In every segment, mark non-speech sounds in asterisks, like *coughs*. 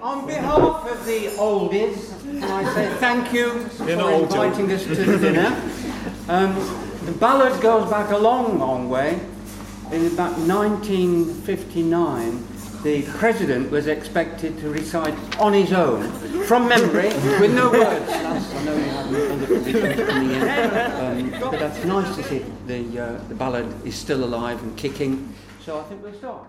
On behalf of the oldies, I say thank you for inviting us to the dinner. Um, the ballad goes back a long, long way. In about 1959, the president was expected to recite on his own, from memory, with no words. *laughs* That's, I know you haven't done it in um, but that's nice to see the, uh, the ballad is still alive and kicking. So I think we'll start.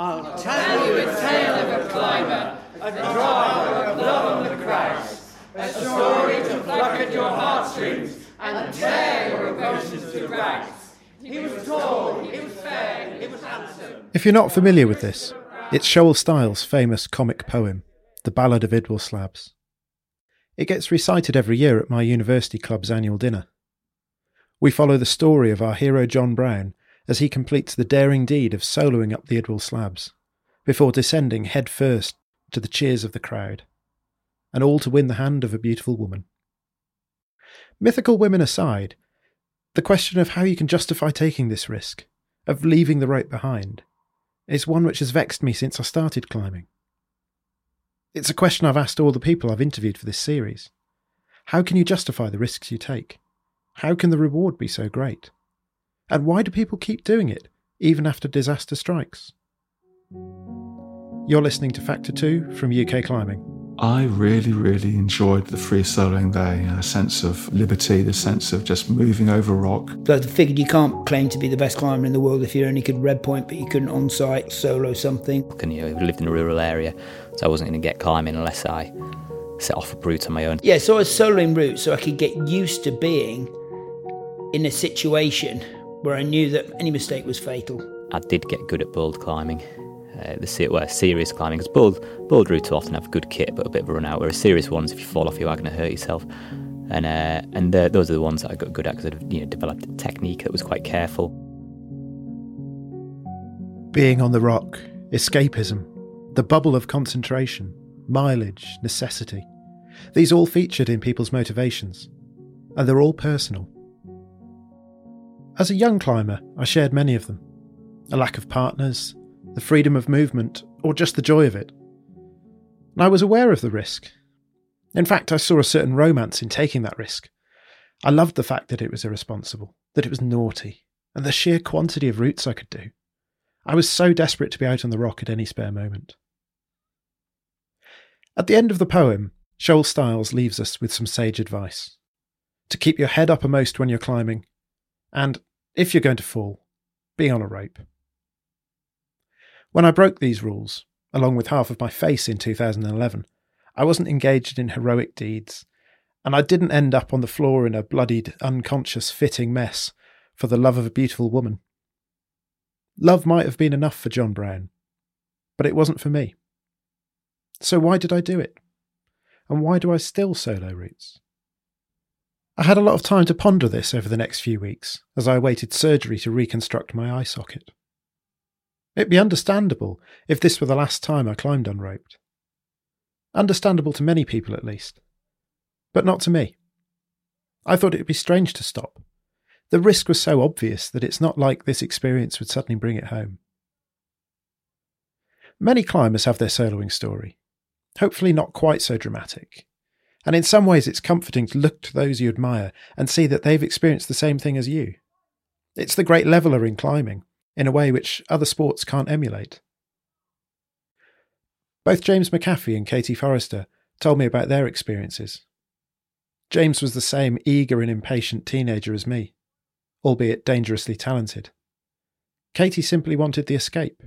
I'll tell you a tale of a climber, a driver of love on the crags, a story to pluck at your heartstrings and tear your emotions to rags. He was tall, he was fair, he was handsome. If you're not familiar with this, it's Showell Styles' famous comic poem, The Ballad of Idwal Slabs. It gets recited every year at my university club's annual dinner. We follow the story of our hero John Brown as he completes the daring deed of soloing up the Idwal Slabs, before descending head first to the cheers of the crowd, and all to win the hand of a beautiful woman. Mythical women aside, the question of how you can justify taking this risk, of leaving the rope behind, is one which has vexed me since I started climbing. It's a question I've asked all the people I've interviewed for this series. How can you justify the risks you take? How can the reward be so great? And why do people keep doing it, even after disaster strikes? You're listening to Factor 2 from UK Climbing. I really, really enjoyed the free soloing there. You know, a sense of liberty, the sense of just moving over rock. But I figured you can't claim to be the best climber in the world if you only could red point, but you couldn't on site solo something. And you know, I lived in a rural area, so I wasn't going to get climbing unless I set off a route on my own. Yeah, so I was soloing route so I could get used to being in a situation where I knew that any mistake was fatal. I did get good at boulder climbing. Uh, the se- well, serious climbing, because boulder, boulder routes often have good kit but a bit of a run out, whereas serious ones, if you fall off, you are going to hurt yourself. And uh, and the, those are the ones that I got good at because I you know, developed a technique that was quite careful. Being on the rock, escapism, the bubble of concentration, mileage, necessity. These all featured in people's motivations, and they're all personal. As a young climber, I shared many of them a lack of partners, the freedom of movement, or just the joy of it. And I was aware of the risk. In fact, I saw a certain romance in taking that risk. I loved the fact that it was irresponsible, that it was naughty, and the sheer quantity of routes I could do. I was so desperate to be out on the rock at any spare moment. At the end of the poem, Showell Styles leaves us with some sage advice to keep your head uppermost when you're climbing, and if you're going to fall, be on a rope. When I broke these rules, along with half of my face in 2011, I wasn't engaged in heroic deeds, and I didn't end up on the floor in a bloodied, unconscious, fitting mess for the love of a beautiful woman. Love might have been enough for John Brown, but it wasn't for me. So why did I do it? And why do I still solo routes? I had a lot of time to ponder this over the next few weeks as I awaited surgery to reconstruct my eye socket. It'd be understandable if this were the last time I climbed unroped. Understandable to many people, at least. But not to me. I thought it'd be strange to stop. The risk was so obvious that it's not like this experience would suddenly bring it home. Many climbers have their soloing story, hopefully not quite so dramatic. And in some ways, it's comforting to look to those you admire and see that they've experienced the same thing as you. It's the great leveller in climbing, in a way which other sports can't emulate. Both James McHaffie and Katie Forrester told me about their experiences. James was the same eager and impatient teenager as me, albeit dangerously talented. Katie simply wanted the escape.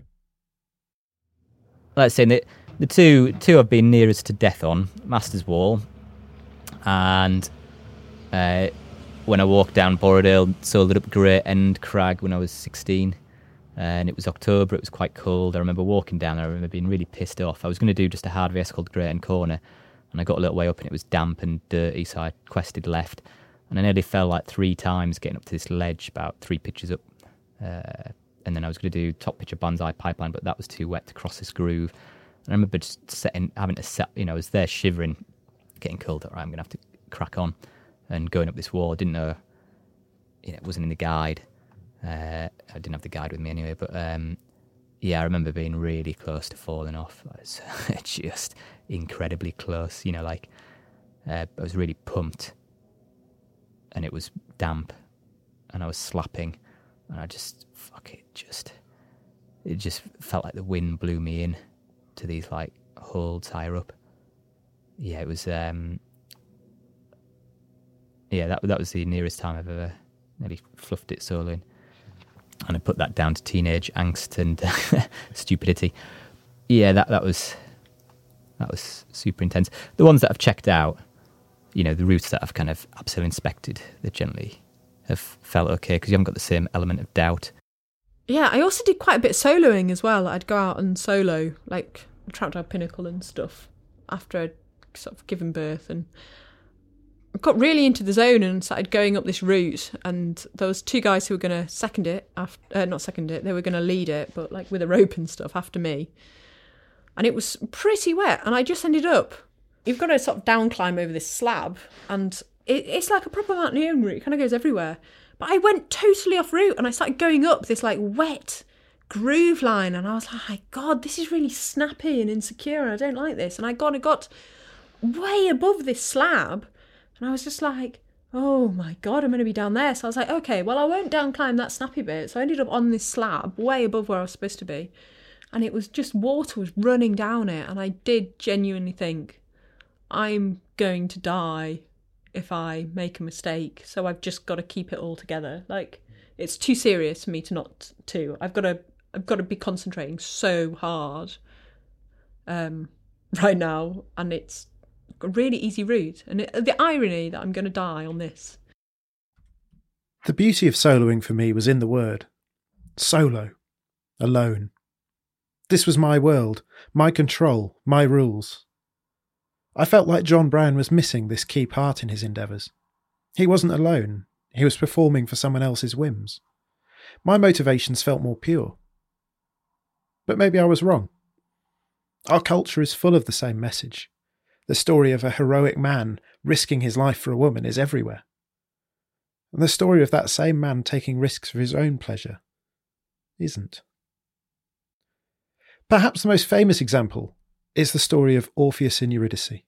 Let's say that the two two I've been nearest to death on Masters Wall, and uh, when I walked down Borrowdale, sold it up Great End Crag when I was 16. And it was October, it was quite cold. I remember walking down there, I remember being really pissed off. I was going to do just a hard race called Great End Corner, and I got a little way up and it was damp and dirty, so I quested left. And I nearly fell like three times getting up to this ledge about three pitches up. Uh, and then I was going to do top pitch of Banzai Pipeline, but that was too wet to cross this groove. And I remember just setting, having to set, you know, I was there shivering, getting cold. Right, I'm to have to crack on and going up this wall. I didn't know, you know, it wasn't in the guide. Uh, I didn't have the guide with me anyway, but um, yeah, I remember being really close to falling off. *laughs* I was just incredibly close. You know, like uh, I was really pumped, and it was damp, and I was slapping, and I just fuck it, just it just felt like the wind blew me in to these like holds higher up. Yeah, it was. um Yeah, that that was the nearest time I've ever nearly fluffed it soloing and I put that down to teenage angst and *laughs* stupidity. Yeah, that that was that was super intense. The ones that I've checked out, you know, the routes that I've kind of absolutely inspected, they generally have felt okay because you haven't got the same element of doubt. Yeah, I also did quite a bit soloing as well. I'd go out and solo, like Troutdale Pinnacle and stuff, after I'd sort of given birth and I got really into the zone and started going up this route. And there was two guys who were going to second it, after, uh, not second it, they were going to lead it, but like with a rope and stuff after me. And it was pretty wet, and I just ended up. You've got to sort of down climb over this slab, and it, it's like a proper mountaineering route. It kind of goes everywhere. But I went totally off route, and I started going up this like wet groove line, and I was like, oh God, this is really snappy and insecure, and I don't like this. And I got, I got way above this slab and I was just like, oh my god, I'm going to be down there. So I was like, okay, well, I won't down climb that snappy bit. So I ended up on this slab way above where I was supposed to be. And it was just water was running down it. And I did genuinely think, I'm going to die if I make a mistake. So I've just got to keep it all together. Like, it's too serious for me to not to. I've got to, I've got to be concentrating so hard um, *laughs* right now. And it's a really easy route. And it, the irony that I'm going to die on this. The beauty of soloing for me was in the word solo, alone. This was my world, my control, my rules. I felt like John Brown was missing this key part in his endeavours. He wasn't alone, he was performing for someone else's whims. My motivations felt more pure. But maybe I was wrong. Our culture is full of the same message. The story of a heroic man risking his life for a woman is everywhere. And the story of that same man taking risks for his own pleasure isn't. Perhaps the most famous example is the story of Orpheus and Eurydice.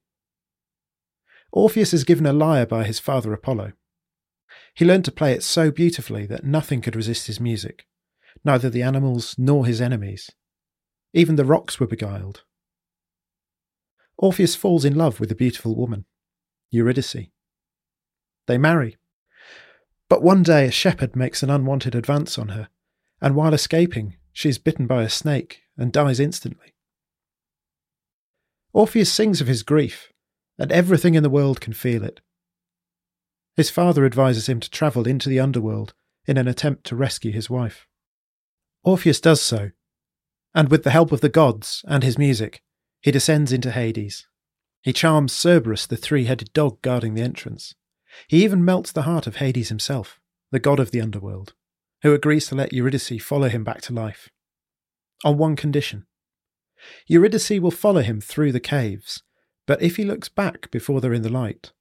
Orpheus is given a lyre by his father Apollo. He learned to play it so beautifully that nothing could resist his music, neither the animals nor his enemies. Even the rocks were beguiled. Orpheus falls in love with a beautiful woman, Eurydice. They marry. But one day a shepherd makes an unwanted advance on her, and while escaping, she is bitten by a snake and dies instantly. Orpheus sings of his grief, and everything in the world can feel it. His father advises him to travel into the underworld in an attempt to rescue his wife. Orpheus does so, and with the help of the gods and his music, he descends into Hades. He charms Cerberus, the three headed dog guarding the entrance. He even melts the heart of Hades himself, the god of the underworld, who agrees to let Eurydice follow him back to life. On one condition Eurydice will follow him through the caves, but if he looks back before they're in the light,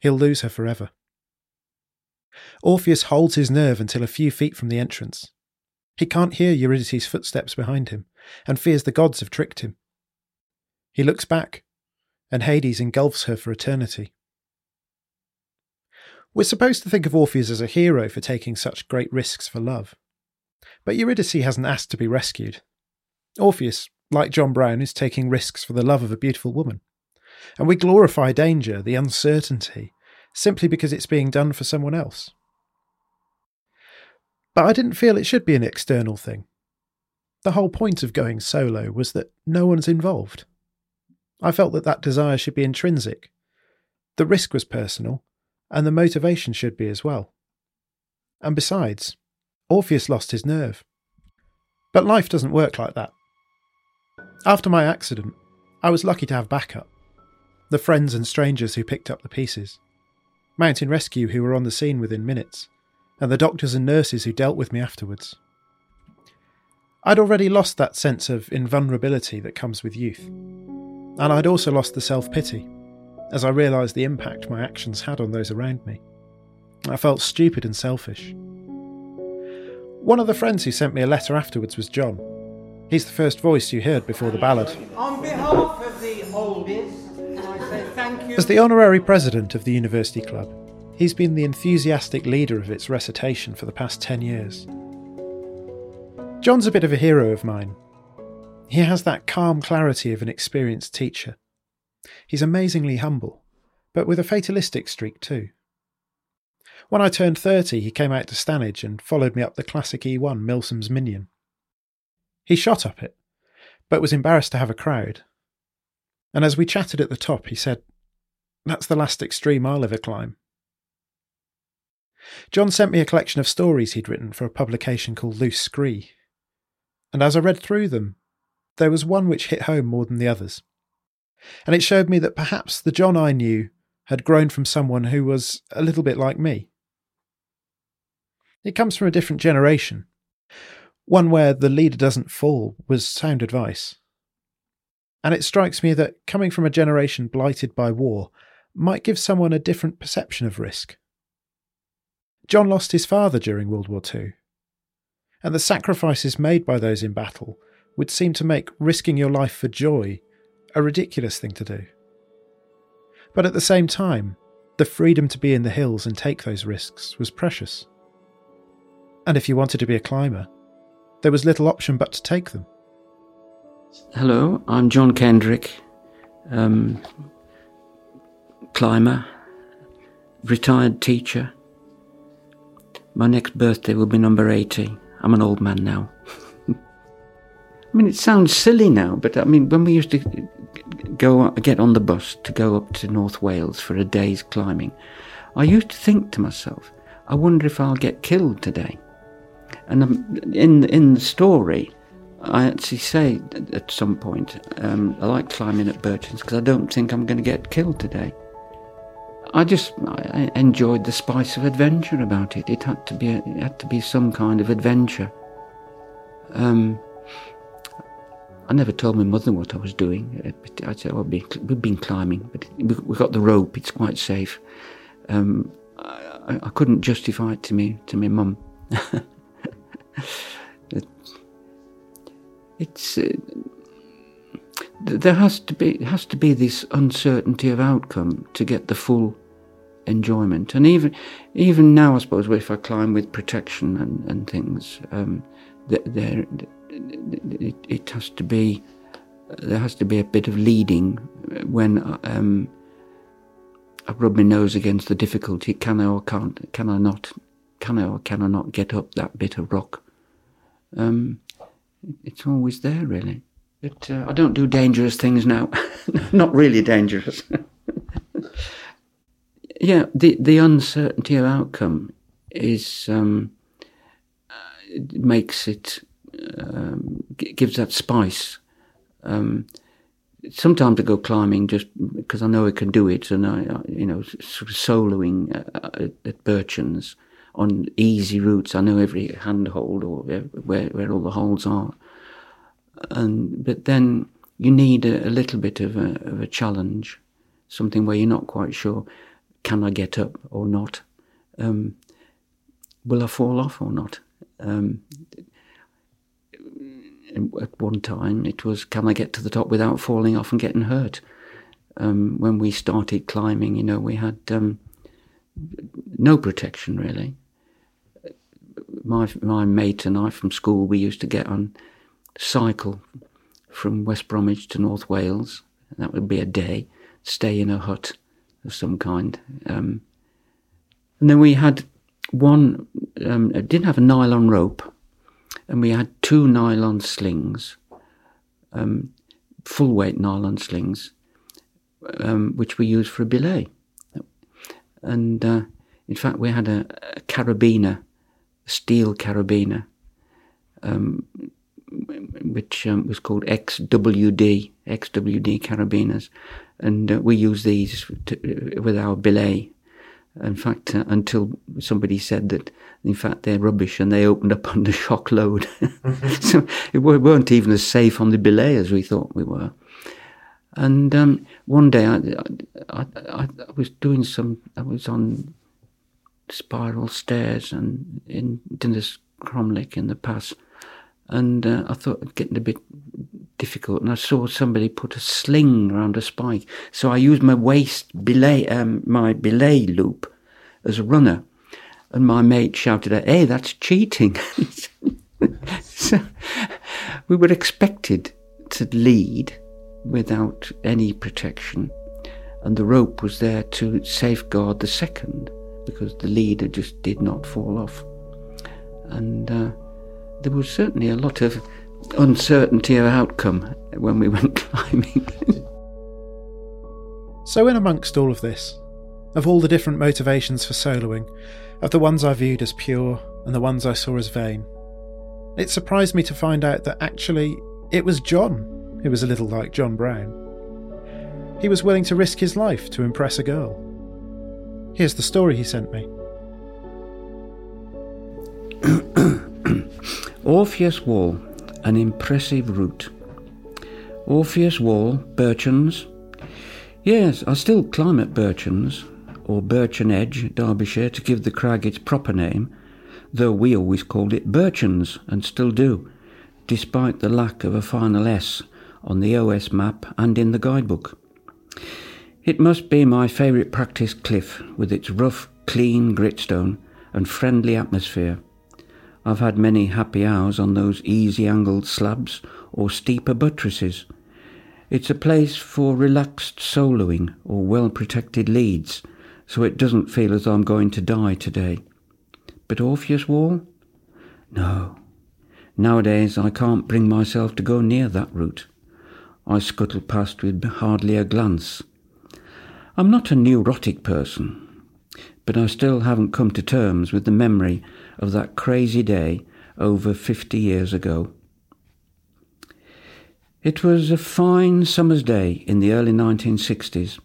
he'll lose her forever. Orpheus holds his nerve until a few feet from the entrance. He can't hear Eurydice's footsteps behind him, and fears the gods have tricked him. He looks back, and Hades engulfs her for eternity. We're supposed to think of Orpheus as a hero for taking such great risks for love. But Eurydice hasn't asked to be rescued. Orpheus, like John Brown, is taking risks for the love of a beautiful woman. And we glorify danger, the uncertainty, simply because it's being done for someone else. But I didn't feel it should be an external thing. The whole point of going solo was that no one's involved. I felt that that desire should be intrinsic. The risk was personal, and the motivation should be as well. And besides, Orpheus lost his nerve. But life doesn't work like that. After my accident, I was lucky to have backup the friends and strangers who picked up the pieces, Mountain Rescue who were on the scene within minutes, and the doctors and nurses who dealt with me afterwards. I'd already lost that sense of invulnerability that comes with youth. And I'd also lost the self pity, as I realised the impact my actions had on those around me. I felt stupid and selfish. One of the friends who sent me a letter afterwards was John. He's the first voice you heard before the ballad. On behalf of the oldies, I say thank you. As the honorary president of the University Club, he's been the enthusiastic leader of its recitation for the past 10 years. John's a bit of a hero of mine. He has that calm clarity of an experienced teacher. He's amazingly humble, but with a fatalistic streak too. When I turned 30, he came out to Stanage and followed me up the classic E1 Milsom's Minion. He shot up it, but was embarrassed to have a crowd. And as we chatted at the top, he said, That's the last extreme I'll ever climb. John sent me a collection of stories he'd written for a publication called Loose Scree. And as I read through them, there was one which hit home more than the others. And it showed me that perhaps the John I knew had grown from someone who was a little bit like me. It comes from a different generation, one where the leader doesn't fall was sound advice. And it strikes me that coming from a generation blighted by war might give someone a different perception of risk. John lost his father during World War II, and the sacrifices made by those in battle would seem to make risking your life for joy a ridiculous thing to do. But at the same time, the freedom to be in the hills and take those risks was precious. And if you wanted to be a climber, there was little option but to take them. Hello, I'm John Kendrick, um, climber, retired teacher. My next birthday will be number 80. I'm an old man now. I mean, it sounds silly now, but I mean, when we used to go get on the bus to go up to North Wales for a day's climbing, I used to think to myself, I wonder if I'll get killed today. And um, in in the story, I actually say at some point, um, I like climbing at Birchens because I don't think I'm going to get killed today. I just I enjoyed the spice of adventure about it. It had to be it had to be some kind of adventure. Um, I never told my mother what I was doing. I said, well, we've been climbing, but we got the rope. It's quite safe. Um, I, I, couldn't justify it to me to my mum. *laughs* it's uh, there has to be has to be this uncertainty of outcome to get the full enjoyment. And even even now, I suppose, if I climb with protection and, and things, um, there it, it, has to be there has to be a bit of leading when um, I rub my nose against the difficulty. Can I or can't? Can I not? Can I or can I not get up that bit of rock? Um, it's always there, really. But uh, I don't do dangerous things now. *laughs* not really dangerous. *laughs* yeah, the the uncertainty of outcome is um, uh, makes it um, gives that spice. Um, sometimes I go climbing just because I know I can do it, and I, I you know, sort of soloing at, at Birchens on easy routes. I know every handhold or where where all the holds are, and but then you need a, a little bit of a, of a challenge, something where you're not quite sure, can I get up or not? Um, will I fall off or not? Um, at one time it was can I get to the top without falling off and getting hurt? Um, when we started climbing, you know, we had um, no protection really. My my mate and I from school, we used to get on cycle from West Bromwich to North Wales. That would be a day. Stay in a hut of some kind. Um, and then we had one. Um, didn't have a nylon rope and we had two nylon slings, um, full weight nylon slings, um, which we used for a belay. And uh, in fact, we had a, a carabiner, a steel carabiner, um, which um, was called XWD, XWD carabiners, and uh, we used these to, with our belay in fact, uh, until somebody said that, in fact, they're rubbish and they opened up *laughs* under shock load. so it weren't even as safe on the belay as we thought we were. And um, one day I, I, I, I, was doing some, I was on spiral stairs and in Dinas Cromlech in the pass. and uh, I thought it getting a bit difficult. And I saw somebody put a sling around a spike, so I used my waist belay, um, my belay loop, as a runner. And my mate shouted out, "Hey, that's cheating!" *laughs* so we were expected to lead without any protection, and the rope was there to safeguard the second because the leader just did not fall off. And uh, there was certainly a lot of uncertainty of outcome when we *laughs* went climbing. so, in amongst all of this, of all the different motivations for soloing, of the ones I viewed as pure and the ones I saw as vain, it surprised me to find out that actually it was John who was a little like John Brown. He was willing to risk his life to impress a girl. Here's the story he sent me. *coughs* Orpheus Wall, an impressive route. Orpheus Wall, Birchens. Yes, I still climb at Birchens, or Birchen Edge, Derbyshire, to give the crag its proper name, though we always called it Birchens, and still do, despite the lack of a final S on the OS map and in the guidebook. It must be my favourite practice cliff, with its rough, clean gritstone and friendly atmosphere. I've had many happy hours on those easy angled slabs or steeper buttresses. It's a place for relaxed soloing or well protected leads, so it doesn't feel as I'm going to die today. But Orpheus Wall? No. Nowadays I can't bring myself to go near that route. I scuttle past with hardly a glance. I'm not a neurotic person, but I still haven't come to terms with the memory of that crazy day over 50 years ago. It was a fine summer's day in the early 1960s,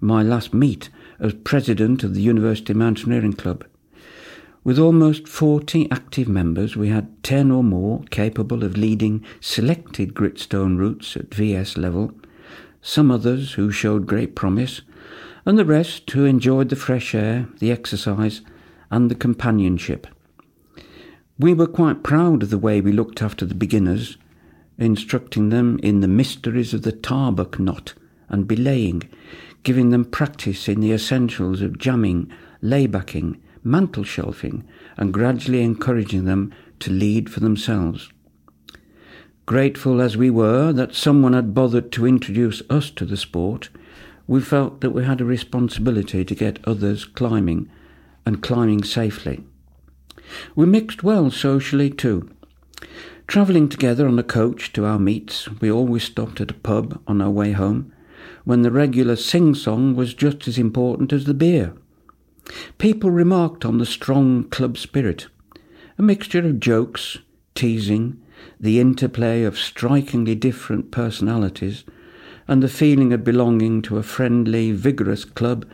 my last meet as president of the University Mountaineering Club. With almost 40 active members, we had 10 or more capable of leading selected gritstone routes at VS level, some others who showed great promise, and the rest who enjoyed the fresh air, the exercise, and the companionship. We were quite proud of the way we looked after the beginners, instructing them in the mysteries of the tarbuck knot and belaying, giving them practice in the essentials of jamming, laybacking, mantle shelfing, and gradually encouraging them to lead for themselves. Grateful as we were that someone had bothered to introduce us to the sport, we felt that we had a responsibility to get others climbing and climbing safely. We mixed well socially too. Travelling together on a coach to our meets, we always stopped at a pub on our way home, when the regular sing song was just as important as the beer. People remarked on the strong club spirit, a mixture of jokes, teasing, the interplay of strikingly different personalities, and the feeling of belonging to a friendly, vigorous club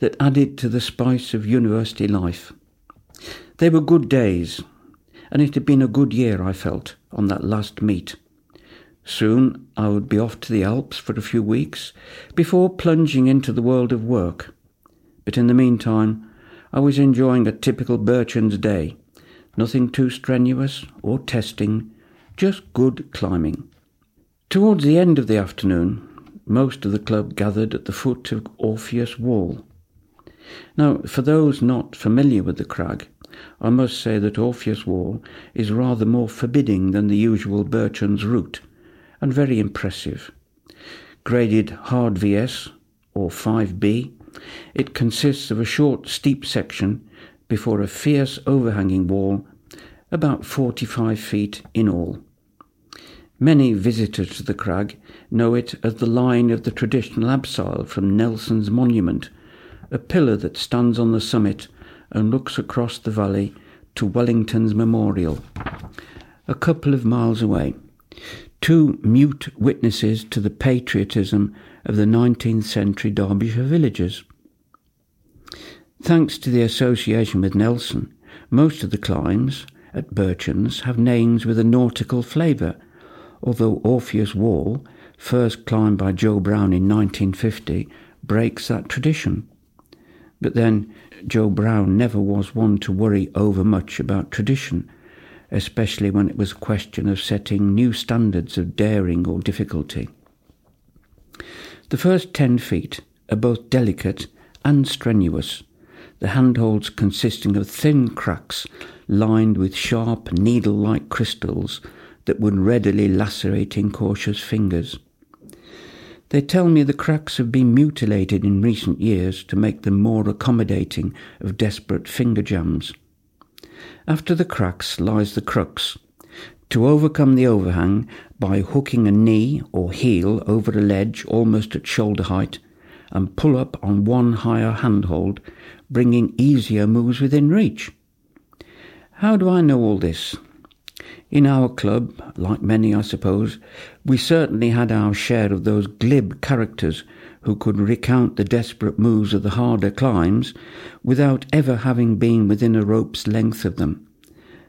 that added to the spice of university life. They were good days, and it had been a good year, I felt, on that last meet. Soon I would be off to the Alps for a few weeks before plunging into the world of work. But in the meantime, I was enjoying a typical Birchens day. Nothing too strenuous or testing, just good climbing. Towards the end of the afternoon, most of the club gathered at the foot of Orpheus Wall. Now, for those not familiar with the crag, I must say that Orpheus Wall is rather more forbidding than the usual Birchens route, and very impressive. Graded hard VS, or 5B, it consists of a short steep section before a fierce overhanging wall, about 45 feet in all. Many visitors to the crag know it as the line of the traditional abseil from Nelson's monument, a pillar that stands on the summit and looks across the valley to Wellington's memorial. A couple of miles away, two mute witnesses to the patriotism of the 19th century Derbyshire villagers. Thanks to the association with Nelson, most of the climbs at Birchens have names with a nautical flavour, although Orpheus Wall, first climbed by Joe Brown in 1950, breaks that tradition. But then Joe Brown never was one to worry over much about tradition, especially when it was a question of setting new standards of daring or difficulty. The first 10 feet are both delicate and strenuous, the handholds consisting of thin cracks lined with sharp needle like crystals that would readily lacerate incautious fingers. They tell me the cracks have been mutilated in recent years to make them more accommodating of desperate finger jams. After the cracks lies the crux. To overcome the overhang by hooking a knee or heel over a ledge almost at shoulder height and pull up on one higher handhold, bringing easier moves within reach. How do I know all this? In our club, like many I suppose, we certainly had our share of those glib characters who could recount the desperate moves of the harder climbs without ever having been within a rope's length of them.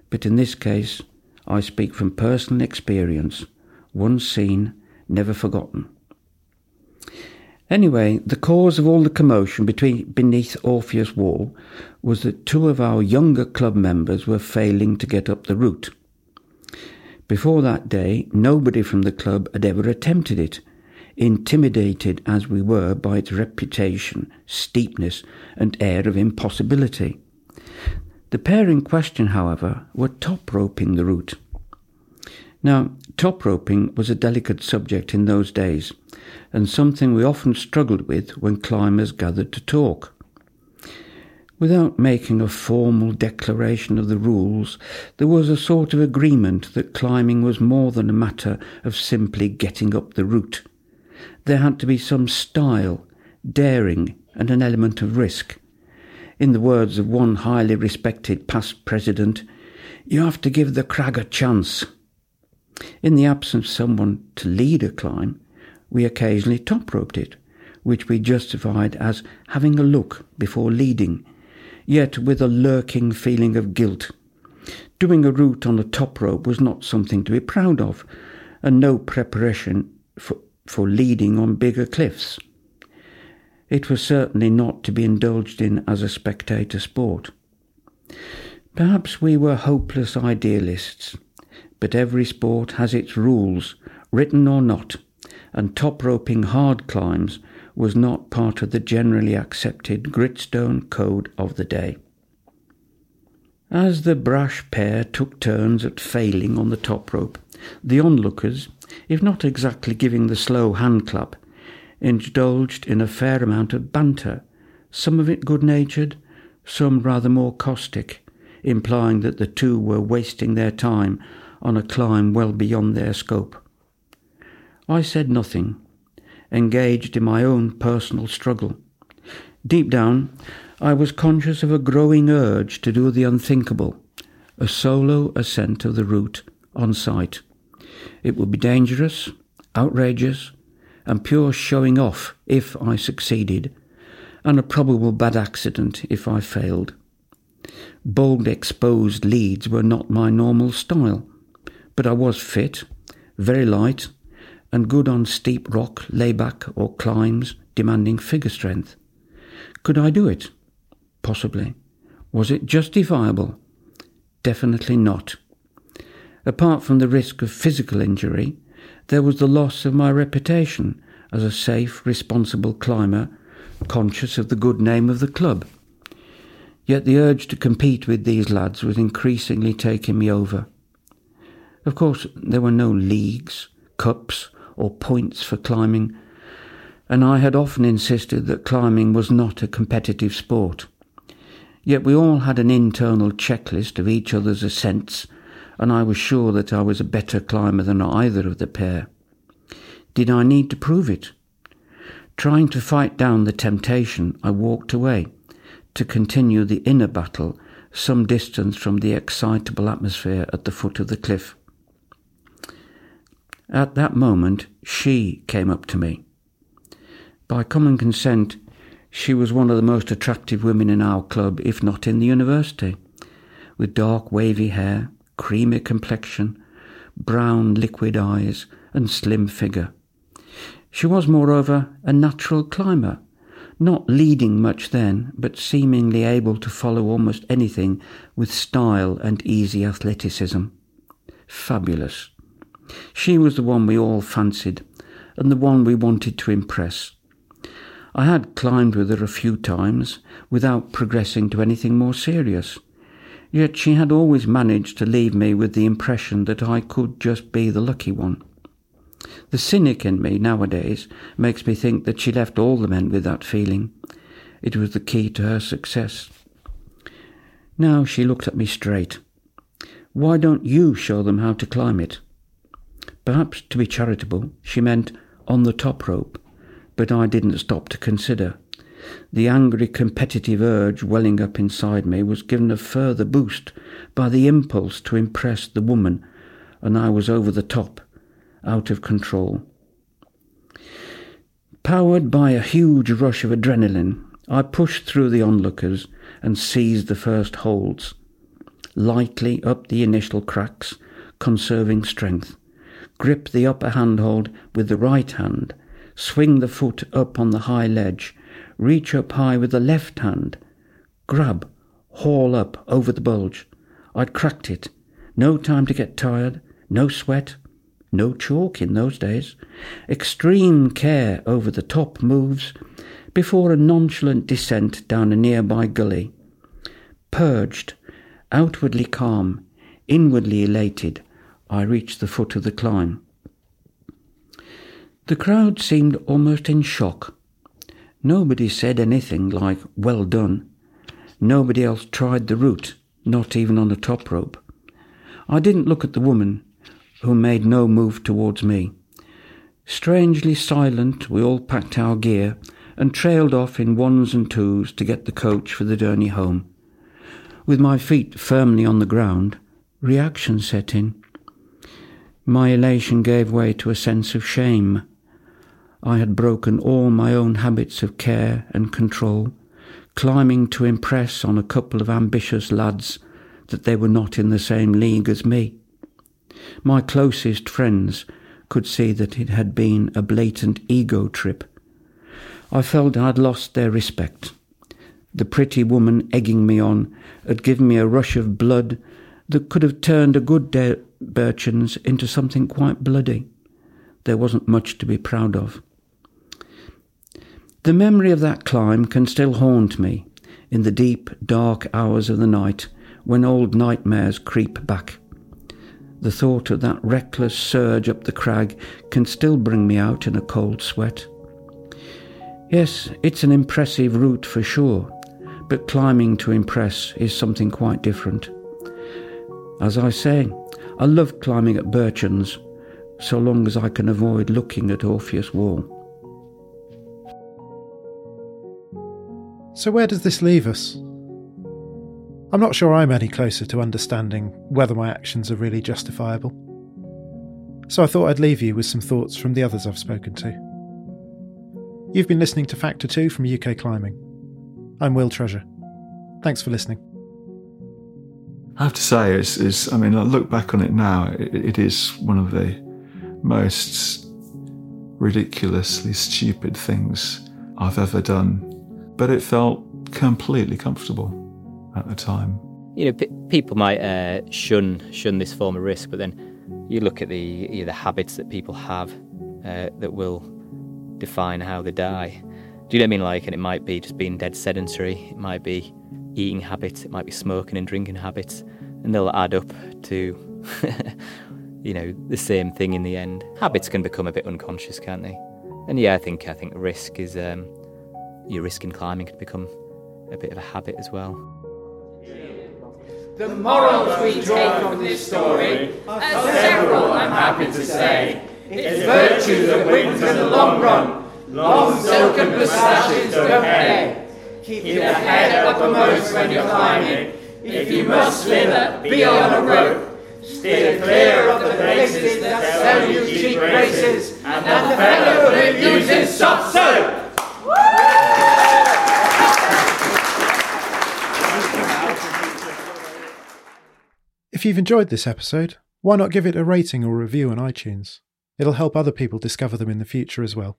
But in this case, I speak from personal experience, once seen, never forgotten. Anyway, the cause of all the commotion between, beneath Orpheus Wall was that two of our younger club members were failing to get up the route. Before that day, nobody from the club had ever attempted it, intimidated as we were by its reputation, steepness, and air of impossibility. The pair in question, however, were top roping the route. Now, top roping was a delicate subject in those days, and something we often struggled with when climbers gathered to talk. Without making a formal declaration of the rules, there was a sort of agreement that climbing was more than a matter of simply getting up the route. There had to be some style, daring, and an element of risk. In the words of one highly respected past president, you have to give the crag a chance. In the absence of someone to lead a climb, we occasionally top roped it, which we justified as having a look before leading yet with a lurking feeling of guilt. Doing a route on a top rope was not something to be proud of, and no preparation for, for leading on bigger cliffs. It was certainly not to be indulged in as a spectator sport. Perhaps we were hopeless idealists, but every sport has its rules, written or not, and top roping hard climbs was not part of the generally accepted Gritstone code of the day. As the brash pair took turns at failing on the top rope, the onlookers, if not exactly giving the slow hand clap, indulged in a fair amount of banter, some of it good natured, some rather more caustic, implying that the two were wasting their time on a climb well beyond their scope. I said nothing, engaged in my own personal struggle. Deep down, I was conscious of a growing urge to do the unthinkable, a solo ascent of the route on sight. It would be dangerous, outrageous, and pure showing off if I succeeded, and a probable bad accident if I failed. Bold exposed leads were not my normal style, but I was fit, very light, and good on steep rock, layback, or climbs demanding figure strength. Could I do it? Possibly. Was it justifiable? Definitely not. Apart from the risk of physical injury, there was the loss of my reputation as a safe, responsible climber, conscious of the good name of the club. Yet the urge to compete with these lads was increasingly taking me over. Of course, there were no leagues, cups, or points for climbing, and I had often insisted that climbing was not a competitive sport. Yet we all had an internal checklist of each other's ascents, and I was sure that I was a better climber than either of the pair. Did I need to prove it? Trying to fight down the temptation, I walked away to continue the inner battle some distance from the excitable atmosphere at the foot of the cliff. At that moment, she came up to me. By common consent, she was one of the most attractive women in our club, if not in the university, with dark wavy hair, creamy complexion, brown liquid eyes, and slim figure. She was, moreover, a natural climber, Not leading much then, but seemingly able to follow almost anything with style and easy athleticism. Fabulous. She was the one we all fancied, and the one we wanted to impress. I had climbed with her a few times without progressing to anything more serious. Yet she had always managed to leave me with the impression that I could just be the lucky one. The cynic in me nowadays makes me think that she left all the men with that feeling. It was the key to her success. Now she looked at me straight. Why don't you show them how to climb it? Perhaps to be charitable, she meant on the top rope, but I didn't stop to consider. The angry competitive urge welling up inside me was given a further boost by the impulse to impress the woman, and I was over the top, out of control. Powered by a huge rush of adrenaline, I pushed through the onlookers and seized the first holds, lightly up the initial cracks, conserving strength. Grip the upper handhold with the right hand, swing the foot up on the high ledge, reach up high with the left hand, grab, haul up over the bulge. I'd cracked it. No time to get tired, no sweat, no chalk in those days. Extreme care over the top moves before a nonchalant descent down a nearby gully. Purged, outwardly calm, inwardly elated, I reached the foot of the climb. The crowd seemed almost in shock. Nobody said anything like, well done. Nobody else tried the route, not even on the top rope. I didn't look at the woman, who made no move towards me. Strangely silent, we all packed our gear and trailed off in ones and twos to get the coach for the journey home. With my feet firmly on the ground, reaction set in. My elation gave way to a sense of shame. I had broken all my own habits of care and control, climbing to impress on a couple of ambitious lads that they were not in the same league as me. My closest friends could see that it had been a blatant ego trip. I felt I'd lost their respect. The pretty woman egging me on had given me a rush of blood that could have turned a good day Birchens into something quite bloody. There wasn't much to be proud of. The memory of that climb can still haunt me in the deep, dark hours of the night when old nightmares creep back. The thought of that reckless surge up the crag can still bring me out in a cold sweat. Yes, it's an impressive route for sure, but climbing to impress is something quite different. As I say, I love climbing at Birchens, so long as I can avoid looking at Orpheus Wall. So, where does this leave us? I'm not sure I'm any closer to understanding whether my actions are really justifiable. So, I thought I'd leave you with some thoughts from the others I've spoken to. You've been listening to Factor 2 from UK Climbing. I'm Will Treasure. Thanks for listening. I have to say, it's, it's I mean, I look back on it now, it, it is one of the most ridiculously stupid things I've ever done. But it felt completely comfortable at the time. You know, p- people might uh, shun shun this form of risk, but then you look at the you know, the habits that people have uh, that will define how they die. Do you know what I mean? Like, and it might be just being dead sedentary. It might be eating habits, it might be smoking and drinking habits, and they'll add up to, *laughs* you know, the same thing in the end. Habits can become a bit unconscious, can't they? And yeah, I think I think risk is um, your risk in climbing can become a bit of a habit as well. The morals we take from this story are several, I'm happy to say. It's virtue that wins in the long run. Long silken moustaches don't pay. Keep your head uppermost when you're climbing. If you must slither, be on a rope. Steer clear of the places that sell you cheap races and the fellow that uses soft soap. If you've enjoyed this episode, why not give it a rating or review on iTunes? It'll help other people discover them in the future as well.